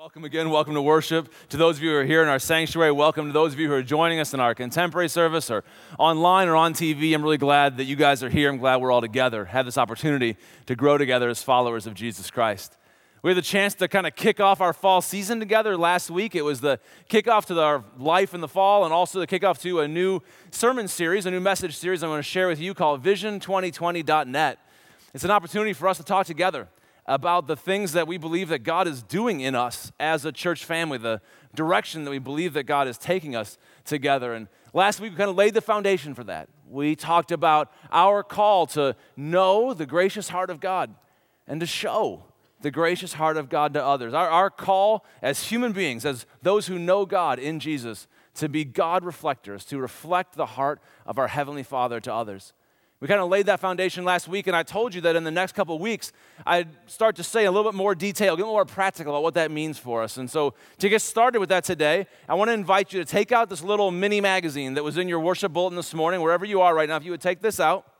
Welcome again. Welcome to worship. To those of you who are here in our sanctuary, welcome to those of you who are joining us in our contemporary service or online or on TV. I'm really glad that you guys are here. I'm glad we're all together, have this opportunity to grow together as followers of Jesus Christ. We had the chance to kind of kick off our fall season together last week. It was the kickoff to our life in the fall and also the kickoff to a new sermon series, a new message series I'm going to share with you called Vision2020.net. It's an opportunity for us to talk together about the things that we believe that God is doing in us as a church family, the direction that we believe that God is taking us together. And last week, we kind of laid the foundation for that. We talked about our call to know the gracious heart of God and to show the gracious heart of God to others. Our, our call as human beings, as those who know God in Jesus, to be God reflectors, to reflect the heart of our Heavenly Father to others. We kind of laid that foundation last week, and I told you that in the next couple weeks, I'd start to say a little bit more detail, get more practical about what that means for us. And so, to get started with that today, I want to invite you to take out this little mini magazine that was in your worship bulletin this morning, wherever you are right now. If you would take this out,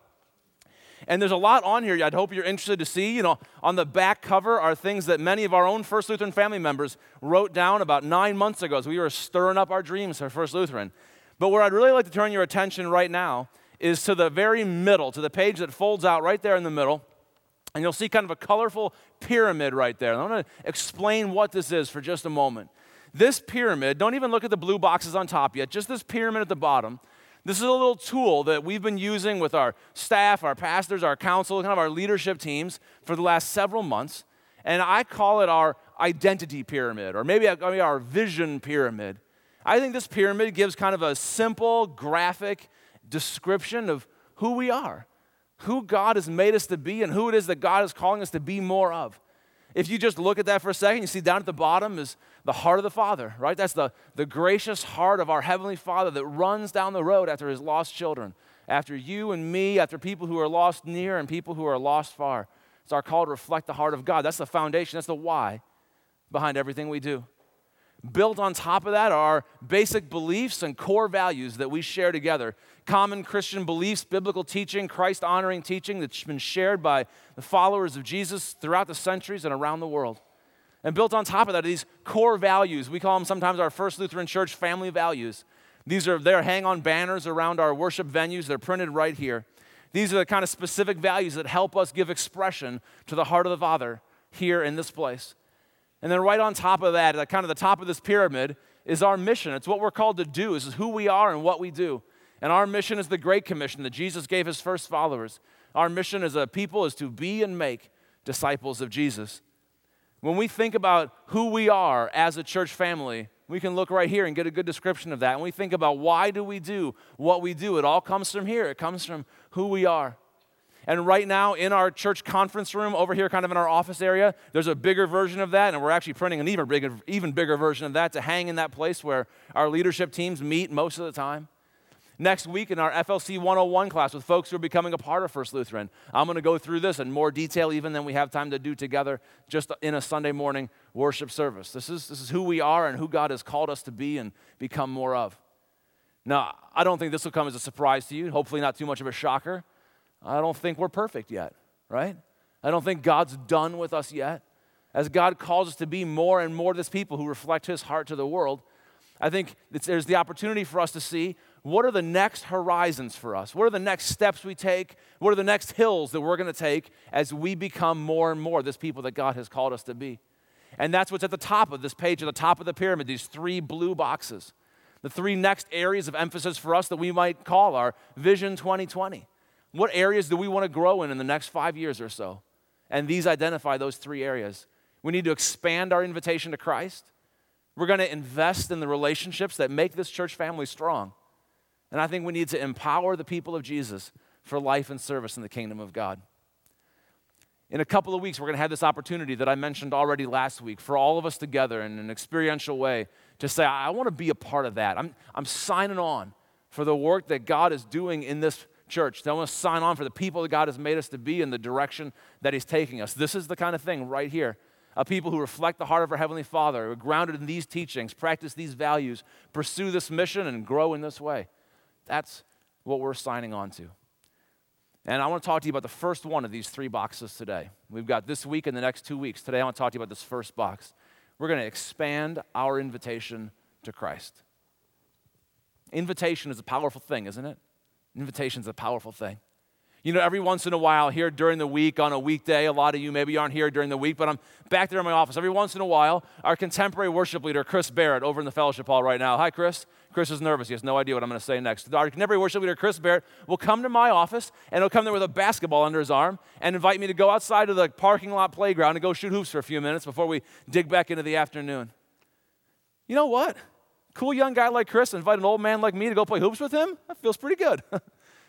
and there's a lot on here I'd hope you're interested to see. You know, on the back cover are things that many of our own First Lutheran family members wrote down about nine months ago as we were stirring up our dreams for First Lutheran. But where I'd really like to turn your attention right now is to the very middle, to the page that folds out right there in the middle. And you'll see kind of a colorful pyramid right there. I'm going to explain what this is for just a moment. This pyramid, don't even look at the blue boxes on top yet, just this pyramid at the bottom. This is a little tool that we've been using with our staff, our pastors, our council, kind of our leadership teams for the last several months. And I call it our identity pyramid, or maybe our vision pyramid. I think this pyramid gives kind of a simple, graphic, description of who we are, who God has made us to be, and who it is that God is calling us to be more of. If you just look at that for a second, you see down at the bottom is the heart of the Father, right? That's the, the gracious heart of our Heavenly Father that runs down the road after His lost children, after you and me, after people who are lost near and people who are lost far. It's our call to reflect the heart of God. That's the foundation, that's the why behind everything we do. Built on top of that are basic beliefs and core values that we share together. Common Christian beliefs, biblical teaching, Christ honoring teaching that's been shared by the followers of Jesus throughout the centuries and around the world. And built on top of that are these core values. We call them sometimes our First Lutheran Church family values. These are they hang on banners around our worship venues. They're printed right here. These are the kind of specific values that help us give expression to the heart of the Father here in this place. And then right on top of that, uh, kind of the top of this pyramid, is our mission. It's what we're called to do. This is who we are and what we do. And our mission is the Great Commission that Jesus gave his first followers. Our mission as a people is to be and make disciples of Jesus. When we think about who we are as a church family, we can look right here and get a good description of that. And we think about why do we do what we do? It all comes from here. It comes from who we are. And right now, in our church conference room over here, kind of in our office area, there's a bigger version of that. And we're actually printing an even bigger, even bigger version of that to hang in that place where our leadership teams meet most of the time. Next week in our FLC 101 class with folks who are becoming a part of First Lutheran, I'm going to go through this in more detail even than we have time to do together just in a Sunday morning worship service. This is, this is who we are and who God has called us to be and become more of. Now, I don't think this will come as a surprise to you, hopefully, not too much of a shocker. I don't think we're perfect yet, right? I don't think God's done with us yet. As God calls us to be more and more this people who reflect His heart to the world, I think there's the opportunity for us to see what are the next horizons for us? What are the next steps we take? What are the next hills that we're going to take as we become more and more this people that God has called us to be? And that's what's at the top of this page, at the top of the pyramid, these three blue boxes. The three next areas of emphasis for us that we might call our Vision 2020. What areas do we want to grow in in the next five years or so? And these identify those three areas. We need to expand our invitation to Christ. We're going to invest in the relationships that make this church family strong. And I think we need to empower the people of Jesus for life and service in the kingdom of God. In a couple of weeks, we're going to have this opportunity that I mentioned already last week for all of us together in an experiential way to say, I want to be a part of that. I'm, I'm signing on for the work that God is doing in this church. They want to sign on for the people that God has made us to be in the direction that He's taking us. This is the kind of thing right here. A people who reflect the heart of our Heavenly Father, who are grounded in these teachings, practice these values, pursue this mission, and grow in this way. That's what we're signing on to. And I want to talk to you about the first one of these three boxes today. We've got this week and the next two weeks. Today, I want to talk to you about this first box. we're going to expand our invitation to Christ. Invitation is a powerful thing, isn't it? Invitation is a powerful thing. You know, every once in a while here during the week on a weekday, a lot of you maybe aren't here during the week, but I'm back there in my office. Every once in a while, our contemporary worship leader, Chris Barrett, over in the fellowship hall right now. Hi, Chris. Chris is nervous. He has no idea what I'm going to say next. Our contemporary worship leader, Chris Barrett, will come to my office and he'll come there with a basketball under his arm and invite me to go outside to the parking lot playground and go shoot hoops for a few minutes before we dig back into the afternoon. You know what? Cool young guy like Chris invite an old man like me to go play hoops with him? That feels pretty good.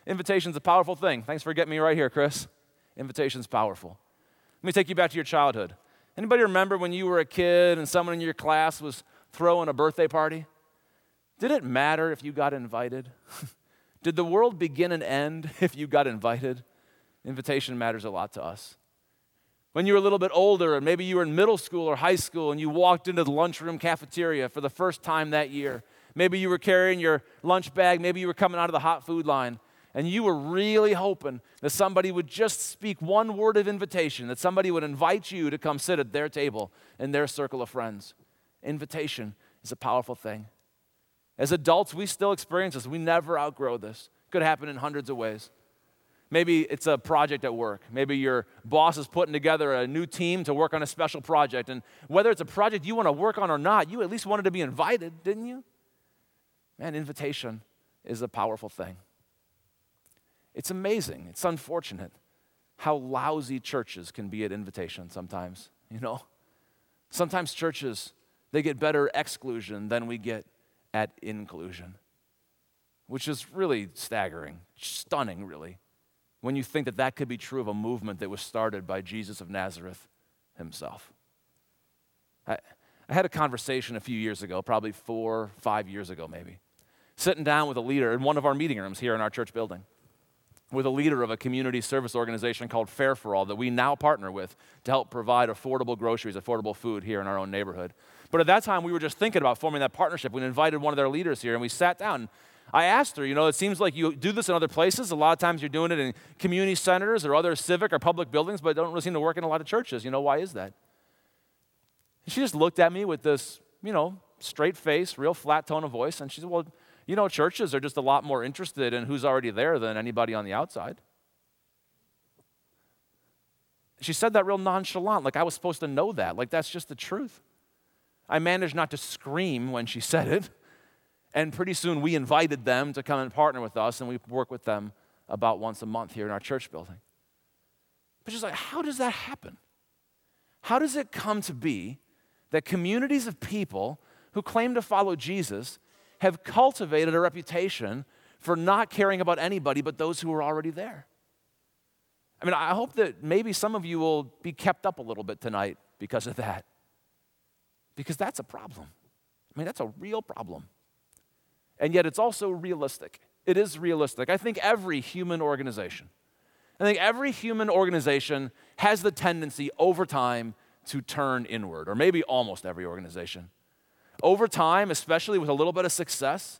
Invitation's a powerful thing. Thanks for getting me right here, Chris. Invitation's powerful. Let me take you back to your childhood. Anybody remember when you were a kid and someone in your class was throwing a birthday party? Did it matter if you got invited? Did the world begin and end if you got invited? Invitation matters a lot to us. When you were a little bit older, and maybe you were in middle school or high school, and you walked into the lunchroom cafeteria for the first time that year, maybe you were carrying your lunch bag, maybe you were coming out of the hot food line, and you were really hoping that somebody would just speak one word of invitation, that somebody would invite you to come sit at their table in their circle of friends. Invitation is a powerful thing. As adults, we still experience this. We never outgrow this. It could happen in hundreds of ways. Maybe it's a project at work. Maybe your boss is putting together a new team to work on a special project. And whether it's a project you want to work on or not, you at least wanted to be invited, didn't you? Man, invitation is a powerful thing. It's amazing. It's unfortunate how lousy churches can be at invitation sometimes, you know? Sometimes churches, they get better exclusion than we get at inclusion, which is really staggering, stunning, really, when you think that that could be true of a movement that was started by Jesus of Nazareth himself. I, I had a conversation a few years ago, probably four, five years ago, maybe, sitting down with a leader in one of our meeting rooms here in our church building with a leader of a community service organization called Fare for All that we now partner with to help provide affordable groceries, affordable food here in our own neighborhood. But at that time, we were just thinking about forming that partnership. We invited one of their leaders here and we sat down. I asked her, you know, it seems like you do this in other places. A lot of times you're doing it in community centers or other civic or public buildings, but it don't really seem to work in a lot of churches. You know, why is that? And she just looked at me with this, you know, straight face, real flat tone of voice, and she said, Well, you know, churches are just a lot more interested in who's already there than anybody on the outside. She said that real nonchalant, like I was supposed to know that. Like that's just the truth. I managed not to scream when she said it. And pretty soon we invited them to come and partner with us, and we work with them about once a month here in our church building. But she's like, how does that happen? How does it come to be that communities of people who claim to follow Jesus have cultivated a reputation for not caring about anybody but those who are already there. I mean, I hope that maybe some of you will be kept up a little bit tonight because of that. Because that's a problem. I mean, that's a real problem. And yet, it's also realistic. It is realistic. I think every human organization, I think every human organization has the tendency over time to turn inward, or maybe almost every organization over time, especially with a little bit of success,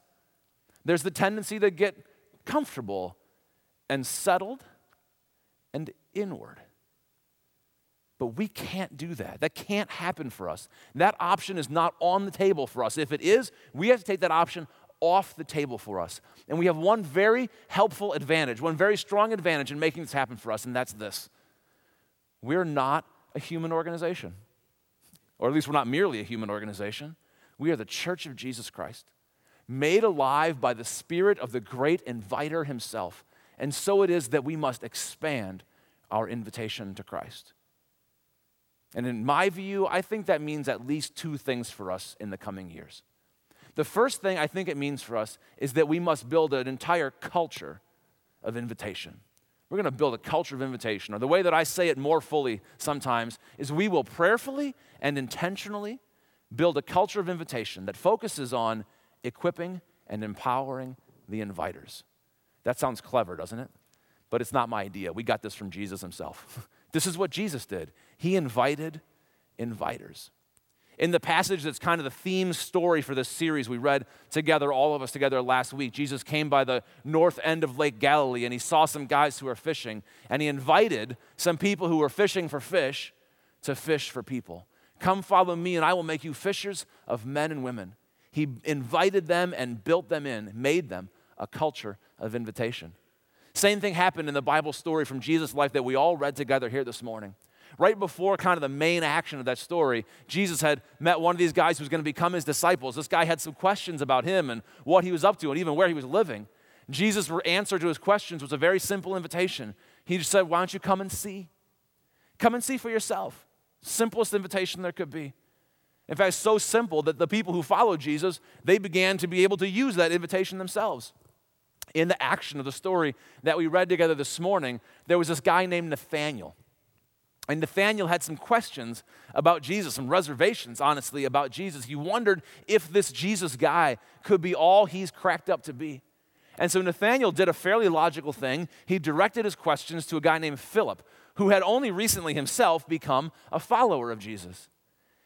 there's the tendency to get comfortable and settled and inward. But we can't do that. That can't happen for us. That option is not on the table for us. If it is, we have to take that option off the table for us. And we have one very helpful advantage, one very strong advantage in making this happen for us, and that's this we're not a human organization. Or at least we're not merely a human organization. We are the church of Jesus Christ, made alive by the Spirit of the great inviter himself. And so it is that we must expand our invitation to Christ. And in my view, I think that means at least two things for us in the coming years. The first thing I think it means for us is that we must build an entire culture of invitation. We're going to build a culture of invitation. Or the way that I say it more fully sometimes is we will prayerfully and intentionally build a culture of invitation that focuses on equipping and empowering the inviters. That sounds clever, doesn't it? But it's not my idea. We got this from Jesus himself. this is what Jesus did. He invited inviters. In the passage that's kind of the theme story for this series, we read together, all of us together last week. Jesus came by the north end of Lake Galilee and he saw some guys who were fishing, and he invited some people who were fishing for fish to fish for people. Come follow me, and I will make you fishers of men and women. He invited them and built them in, made them a culture of invitation. Same thing happened in the Bible story from Jesus' life that we all read together here this morning. Right before kind of the main action of that story, Jesus had met one of these guys who was going to become his disciples. This guy had some questions about him and what he was up to and even where he was living. Jesus' answer to his questions was a very simple invitation. He just said, Why don't you come and see? Come and see for yourself. Simplest invitation there could be. In fact, so simple that the people who followed Jesus, they began to be able to use that invitation themselves. In the action of the story that we read together this morning, there was this guy named Nathaniel. And Nathaniel had some questions about Jesus, some reservations, honestly, about Jesus. He wondered if this Jesus guy could be all he's cracked up to be. And so Nathaniel did a fairly logical thing. He directed his questions to a guy named Philip, who had only recently himself become a follower of Jesus.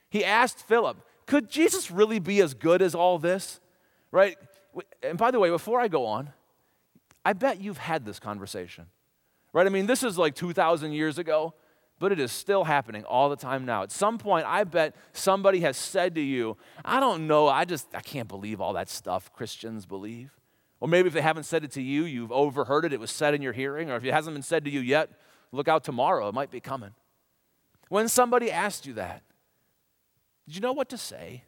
He asked Philip, Could Jesus really be as good as all this? Right? And by the way, before I go on, I bet you've had this conversation. Right? I mean, this is like 2,000 years ago, but it is still happening all the time now. At some point, I bet somebody has said to you, I don't know, I just, I can't believe all that stuff Christians believe. Or maybe if they haven't said it to you, you've overheard it, it was said in your hearing, or if it hasn't been said to you yet, Look out tomorrow, it might be coming. When somebody asked you that, did you know what to say?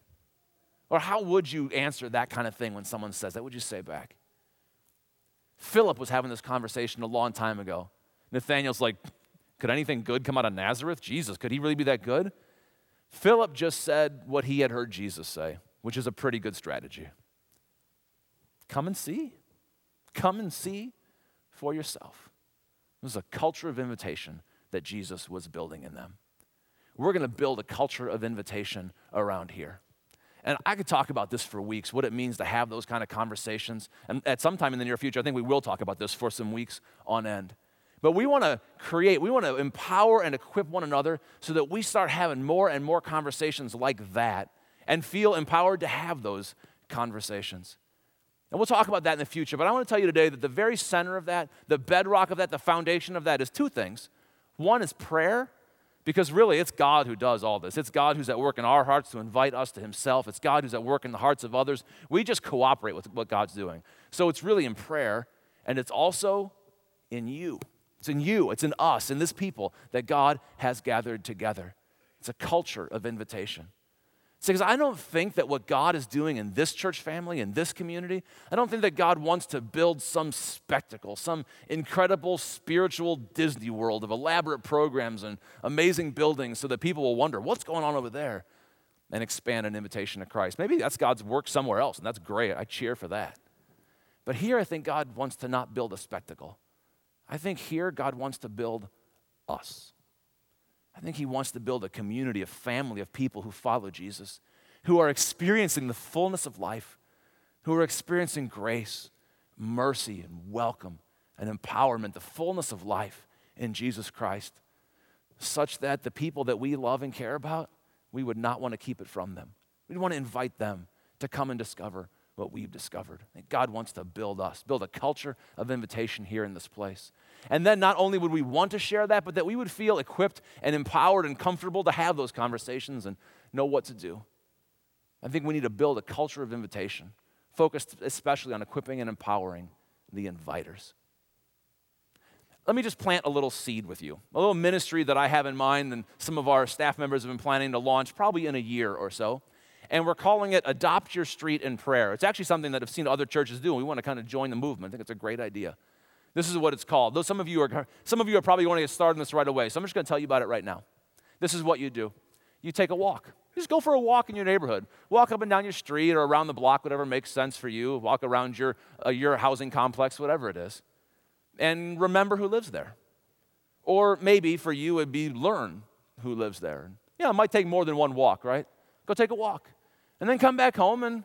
Or how would you answer that kind of thing when someone says that? Would you say back? Philip was having this conversation a long time ago. Nathaniel's like, could anything good come out of Nazareth? Jesus, could he really be that good? Philip just said what he had heard Jesus say, which is a pretty good strategy. Come and see. Come and see for yourself. It was a culture of invitation that Jesus was building in them. We're going to build a culture of invitation around here. And I could talk about this for weeks, what it means to have those kind of conversations. And at some time in the near future, I think we will talk about this for some weeks on end. But we want to create, we want to empower and equip one another so that we start having more and more conversations like that and feel empowered to have those conversations. And we'll talk about that in the future, but I want to tell you today that the very center of that, the bedrock of that, the foundation of that is two things. One is prayer, because really it's God who does all this. It's God who's at work in our hearts to invite us to Himself. It's God who's at work in the hearts of others. We just cooperate with what God's doing. So it's really in prayer, and it's also in you. It's in you, it's in us, in this people that God has gathered together. It's a culture of invitation. See, Because I don't think that what God is doing in this church family, in this community, I don't think that God wants to build some spectacle, some incredible spiritual Disney world of elaborate programs and amazing buildings so that people will wonder, what's going on over there? And expand an invitation to Christ. Maybe that's God's work somewhere else, and that's great. I cheer for that. But here, I think God wants to not build a spectacle. I think here, God wants to build us. I think he wants to build a community, a family of people who follow Jesus, who are experiencing the fullness of life, who are experiencing grace, mercy, and welcome and empowerment, the fullness of life in Jesus Christ, such that the people that we love and care about, we would not want to keep it from them. We'd want to invite them to come and discover what we've discovered. God wants to build us, build a culture of invitation here in this place. And then not only would we want to share that, but that we would feel equipped and empowered and comfortable to have those conversations and know what to do. I think we need to build a culture of invitation, focused especially on equipping and empowering the inviters. Let me just plant a little seed with you, a little ministry that I have in mind, and some of our staff members have been planning to launch probably in a year or so. And we're calling it Adopt Your Street in Prayer. It's actually something that I've seen other churches do, and we want to kind of join the movement. I think it's a great idea. This is what it's called. Though some of you are some of you are probably going to get started on this right away. So I'm just going to tell you about it right now. This is what you do. You take a walk. Just go for a walk in your neighborhood. Walk up and down your street or around the block, whatever makes sense for you. Walk around your, uh, your housing complex, whatever it is. And remember who lives there. Or maybe for you, it'd be learn who lives there. Yeah, it might take more than one walk, right? Go take a walk. And then come back home and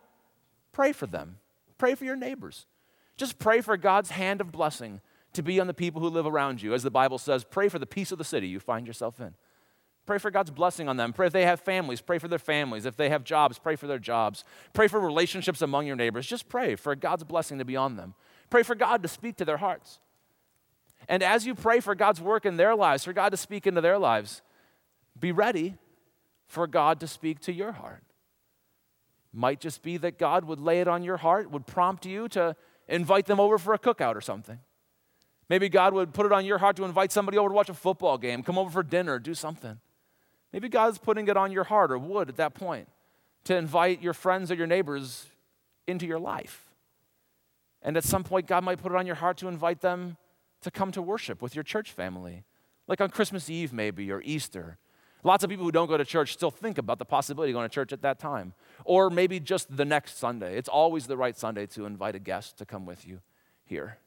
pray for them. Pray for your neighbors. Just pray for God's hand of blessing to be on the people who live around you. As the Bible says, pray for the peace of the city you find yourself in. Pray for God's blessing on them. Pray if they have families, pray for their families. If they have jobs, pray for their jobs. Pray for relationships among your neighbors. Just pray for God's blessing to be on them. Pray for God to speak to their hearts. And as you pray for God's work in their lives, for God to speak into their lives, be ready for God to speak to your heart. Might just be that God would lay it on your heart, would prompt you to invite them over for a cookout or something. Maybe God would put it on your heart to invite somebody over to watch a football game, come over for dinner, do something. Maybe God's putting it on your heart or would at that point to invite your friends or your neighbors into your life. And at some point, God might put it on your heart to invite them to come to worship with your church family, like on Christmas Eve, maybe, or Easter. Lots of people who don't go to church still think about the possibility of going to church at that time, or maybe just the next Sunday. It's always the right Sunday to invite a guest to come with you here.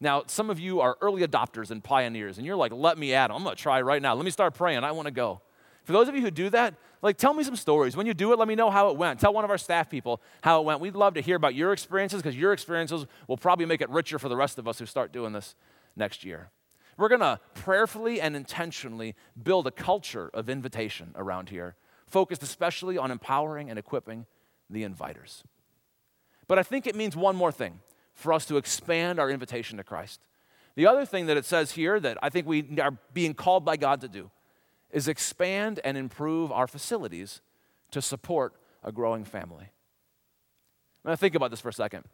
Now, some of you are early adopters and pioneers, and you're like, let me at them. I'm going to try right now. Let me start praying. I want to go. For those of you who do that, like tell me some stories. When you do it, let me know how it went. Tell one of our staff people how it went. We'd love to hear about your experiences because your experiences will probably make it richer for the rest of us who start doing this next year. We're going to prayerfully and intentionally build a culture of invitation around here, focused especially on empowering and equipping the inviters. But I think it means one more thing for us to expand our invitation to Christ. The other thing that it says here that I think we are being called by God to do is expand and improve our facilities to support a growing family. Now, think about this for a second.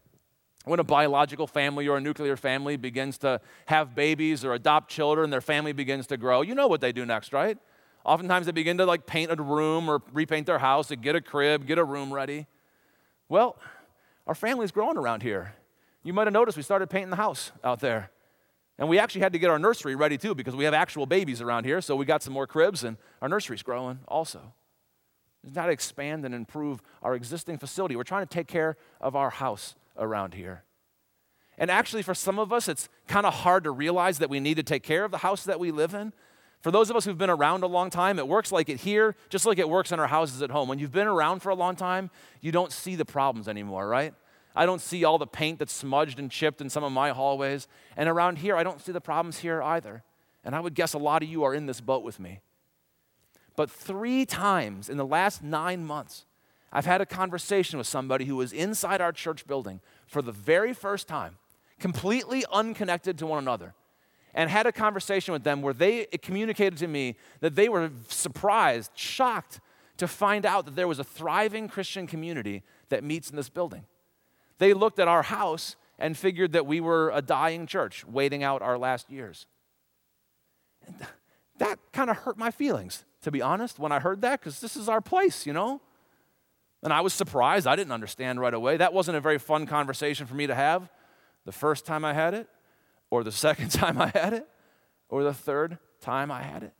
When a biological family or a nuclear family begins to have babies or adopt children, their family begins to grow, you know what they do next, right? Oftentimes they begin to like paint a room or repaint their house or get a crib, get a room ready. Well, our family's growing around here. You might have noticed we started painting the house out there. And we actually had to get our nursery ready too because we have actual babies around here. So we got some more cribs and our nursery's growing also. It's not expand and improve our existing facility. We're trying to take care of our house around here. And actually, for some of us, it's kind of hard to realize that we need to take care of the house that we live in. For those of us who've been around a long time, it works like it here, just like it works in our houses at home. When you've been around for a long time, you don't see the problems anymore, right? I don't see all the paint that's smudged and chipped in some of my hallways. And around here, I don't see the problems here either. And I would guess a lot of you are in this boat with me. But three times in the last nine months, I've had a conversation with somebody who was inside our church building for the very first time, completely unconnected to one another, and had a conversation with them where they communicated to me that they were surprised, shocked to find out that there was a thriving Christian community that meets in this building. They looked at our house and figured that we were a dying church waiting out our last years. And that kind of hurt my feelings, to be honest, when I heard that, because this is our place, you know? And I was surprised. I didn't understand right away. That wasn't a very fun conversation for me to have the first time I had it, or the second time I had it, or the third time I had it.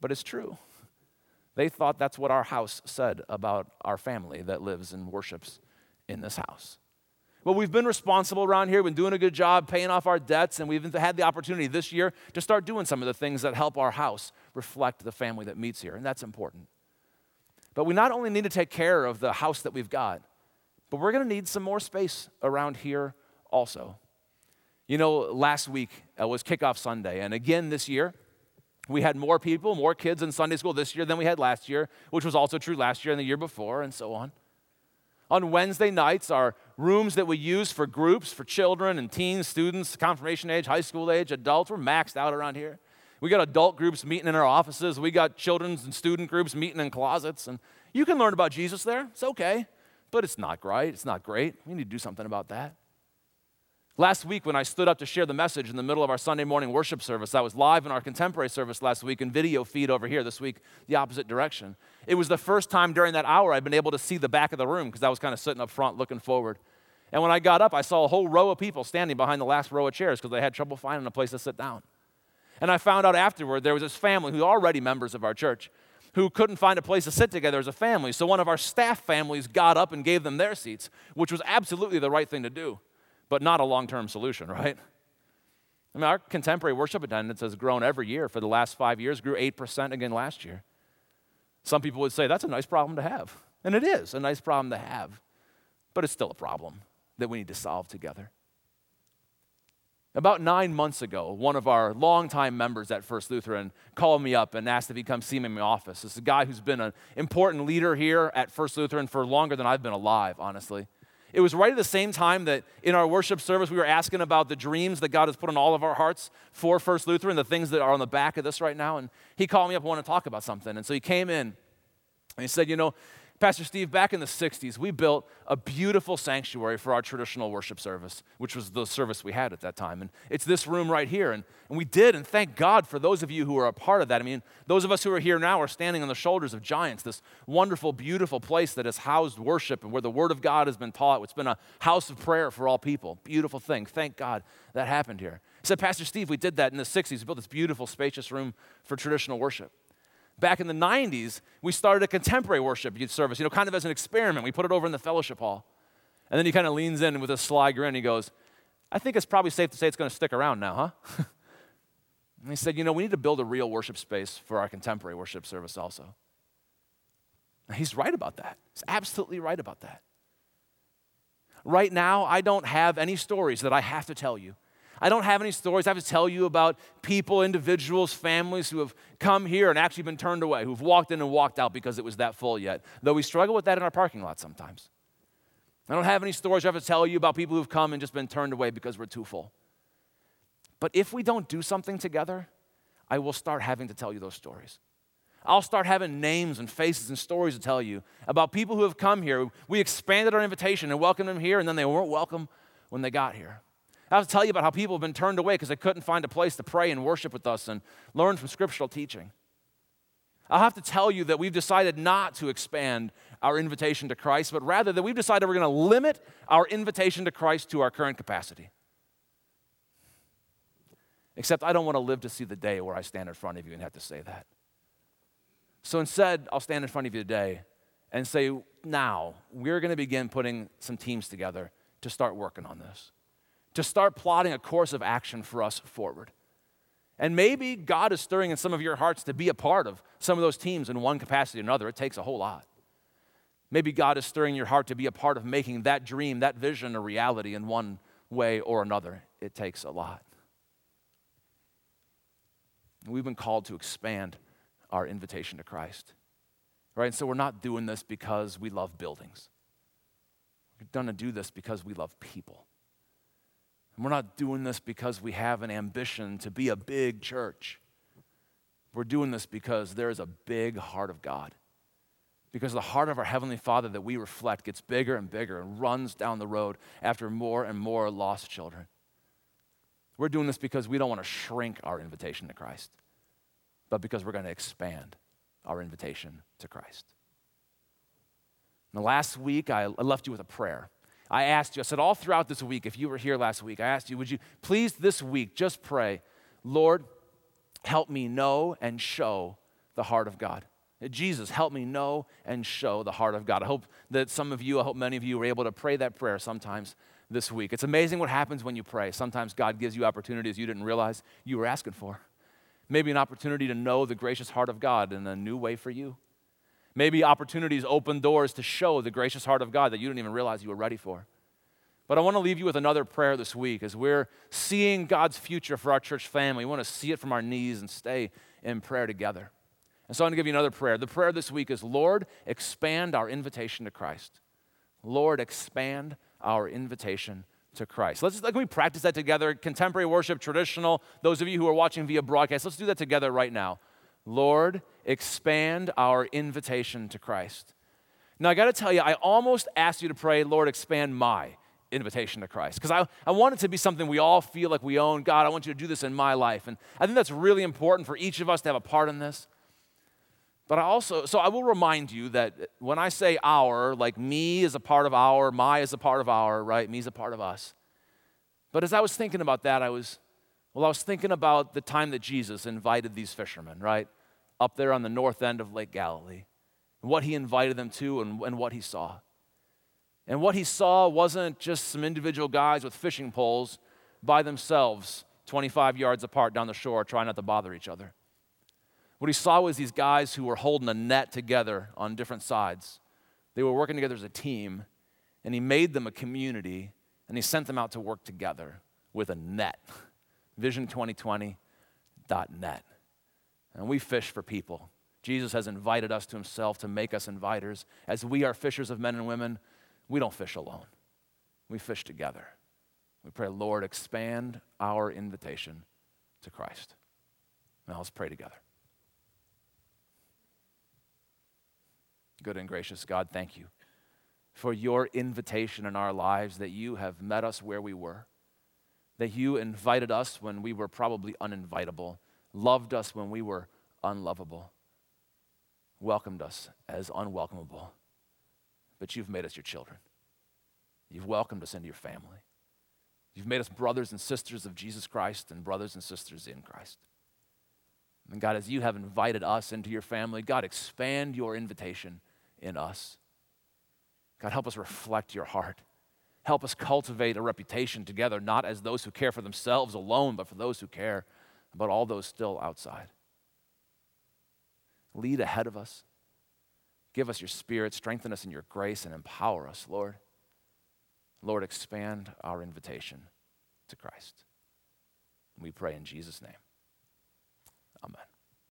But it's true. They thought that's what our house said about our family that lives and worships in this house. Well, we've been responsible around here, we've been doing a good job paying off our debts, and we've had the opportunity this year to start doing some of the things that help our house reflect the family that meets here, and that's important. But we not only need to take care of the house that we've got, but we're going to need some more space around here also. You know, last week uh, was kickoff Sunday, and again this year, we had more people, more kids in Sunday school this year than we had last year, which was also true last year and the year before, and so on. On Wednesday nights, our rooms that we use for groups, for children and teens, students, confirmation age, high school age, adults, we're maxed out around here. We got adult groups meeting in our offices. We got children's and student groups meeting in closets. And you can learn about Jesus there. It's okay. But it's not great. It's not great. We need to do something about that. Last week, when I stood up to share the message in the middle of our Sunday morning worship service, I was live in our contemporary service last week and video feed over here this week, the opposite direction. It was the first time during that hour I'd been able to see the back of the room because I was kind of sitting up front looking forward. And when I got up, I saw a whole row of people standing behind the last row of chairs because they had trouble finding a place to sit down. And I found out afterward there was this family who already members of our church who couldn't find a place to sit together as a family. So one of our staff families got up and gave them their seats, which was absolutely the right thing to do but not a long term solution, right? I mean, our contemporary worship attendance has grown every year for the last five years, grew 8% again last year. Some people would say that's a nice problem to have. And it is a nice problem to have, but it's still a problem that we need to solve together. About nine months ago, one of our longtime members at First Lutheran called me up and asked if he'd come see me in my office. This is a guy who's been an important leader here at First Lutheran for longer than I've been alive, honestly. It was right at the same time that in our worship service we were asking about the dreams that God has put in all of our hearts for First Lutheran, the things that are on the back of this right now. And he called me up and wanted to talk about something. And so he came in and he said, You know, Pastor Steve, back in the 60s, we built a beautiful sanctuary for our traditional worship service, which was the service we had at that time. And it's this room right here. And, and we did, and thank God for those of you who are a part of that. I mean, those of us who are here now are standing on the shoulders of giants, this wonderful, beautiful place that has housed worship and where the Word of God has been taught. It's been a house of prayer for all people. Beautiful thing. Thank God that happened here. He said, Pastor Steve, we did that in the 60s. We built this beautiful, spacious room for traditional worship back in the 90s, we started a contemporary worship service, you know, kind of as an experiment. We put it over in the fellowship hall. And then he kind of leans in with a sly grin. He goes, I think it's probably safe to say it's going to stick around now, huh? and he said, You know, we need to build a real worship space for our contemporary worship service also. And he's right about that. He's absolutely right about that. Right now, I don't have any stories that I have to tell you I don't have any stories I have to tell you about people, individuals, families who have come here and actually been turned away, who've walked in and walked out because it was that full yet, though we struggle with that in our parking lot sometimes. I don't have any stories I have to tell you about people who've come and just been turned away because we're too full. But if we don't do something together, I will start having to tell you those stories. I'll start having names and faces and stories to tell you about people who have come here. We expanded our invitation and welcomed them here, and then they weren't welcome when they got here. I have to tell you about how people have been turned away because they couldn't find a place to pray and worship with us and learn from scriptural teaching. I'll have to tell you that we've decided not to expand our invitation to Christ, but rather that we've decided we're going to limit our invitation to Christ to our current capacity. Except I don't want to live to see the day where I stand in front of you and have to say that. So instead, I'll stand in front of you today and say, now, we're going to begin putting some teams together to start working on this to start plotting a course of action for us forward. And maybe God is stirring in some of your hearts to be a part of some of those teams in one capacity or another. It takes a whole lot. Maybe God is stirring your heart to be a part of making that dream, that vision, a reality in one way or another. It takes a lot. We've been called to expand our invitation to Christ. Right? And so we're not doing this because we love buildings. We're going to do this because we love people. And we're not doing this because we have an ambition to be a big church. We're doing this because there is a big heart of God. Because the heart of our Heavenly Father that we reflect gets bigger and bigger and runs down the road after more and more lost children. We're doing this because we don't want to shrink our invitation to Christ, but because we're going to expand our invitation to Christ. Now, last week, I left you with a prayer. I asked you, I said, all throughout this week, if you were here last week, I asked you, would you please this week just pray, Lord, help me know and show the heart of God. Jesus, help me know and show the heart of God. I hope that some of you, I hope many of you were able to pray that prayer sometimes this week. It's amazing what happens when you pray. Sometimes God gives you opportunities you didn't realize you were asking for. Maybe an opportunity to know the gracious heart of God in a new way for you. Maybe opportunities open doors to show the gracious heart of God that you didn't even realize you were ready for. But I want to leave you with another prayer this week as we're seeing God's future for our church family. We want to see it from our knees and stay in prayer together. And so I'm going to give you another prayer. The prayer this week is Lord, expand our invitation to Christ. Lord, expand our invitation to Christ. Let's let we practice that together. Contemporary worship, traditional. Those of you who are watching via broadcast, let's do that together right now. Lord, expand our invitation to Christ. Now, I got to tell you, I almost asked you to pray, Lord, expand my invitation to Christ. Because I, I want it to be something we all feel like we own. God, I want you to do this in my life. And I think that's really important for each of us to have a part in this. But I also, so I will remind you that when I say our, like me is a part of our, my is a part of our, right? Me is a part of us. But as I was thinking about that, I was well, I was thinking about the time that Jesus invited these fishermen, right? Up there on the north end of Lake Galilee, and what he invited them to and, and what he saw. And what he saw wasn't just some individual guys with fishing poles by themselves, 25 yards apart down the shore, trying not to bother each other. What he saw was these guys who were holding a net together on different sides. They were working together as a team, and he made them a community, and he sent them out to work together with a net. vision2020.net. And we fish for people. Jesus has invited us to himself to make us inviters. As we are fishers of men and women, we don't fish alone. we fish together. We pray, Lord, expand our invitation to Christ. Now let's pray together. Good and gracious God, thank you for your invitation in our lives that you have met us where we were, that you invited us when we were probably uninvitable, loved us when we were unlovable, welcomed us as unwelcomable, but you've made us your children. You've welcomed us into your family. You've made us brothers and sisters of Jesus Christ and brothers and sisters in Christ. And God, as you have invited us into your family, God, expand your invitation in us. God, help us reflect your heart. Help us cultivate a reputation together, not as those who care for themselves alone, but for those who care about all those still outside. Lead ahead of us. Give us your spirit, strengthen us in your grace, and empower us, Lord. Lord, expand our invitation to Christ. We pray in Jesus' name. Amen.